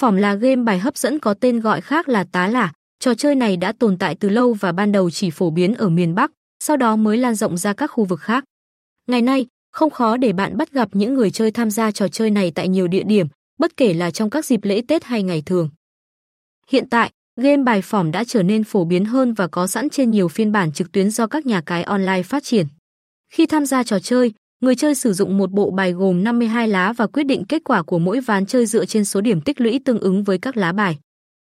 Phỏm là game bài hấp dẫn có tên gọi khác là tá lả. Trò chơi này đã tồn tại từ lâu và ban đầu chỉ phổ biến ở miền Bắc, sau đó mới lan rộng ra các khu vực khác. Ngày nay, không khó để bạn bắt gặp những người chơi tham gia trò chơi này tại nhiều địa điểm, bất kể là trong các dịp lễ Tết hay ngày thường. Hiện tại, game bài phỏm đã trở nên phổ biến hơn và có sẵn trên nhiều phiên bản trực tuyến do các nhà cái online phát triển. Khi tham gia trò chơi, người chơi sử dụng một bộ bài gồm 52 lá và quyết định kết quả của mỗi ván chơi dựa trên số điểm tích lũy tương ứng với các lá bài.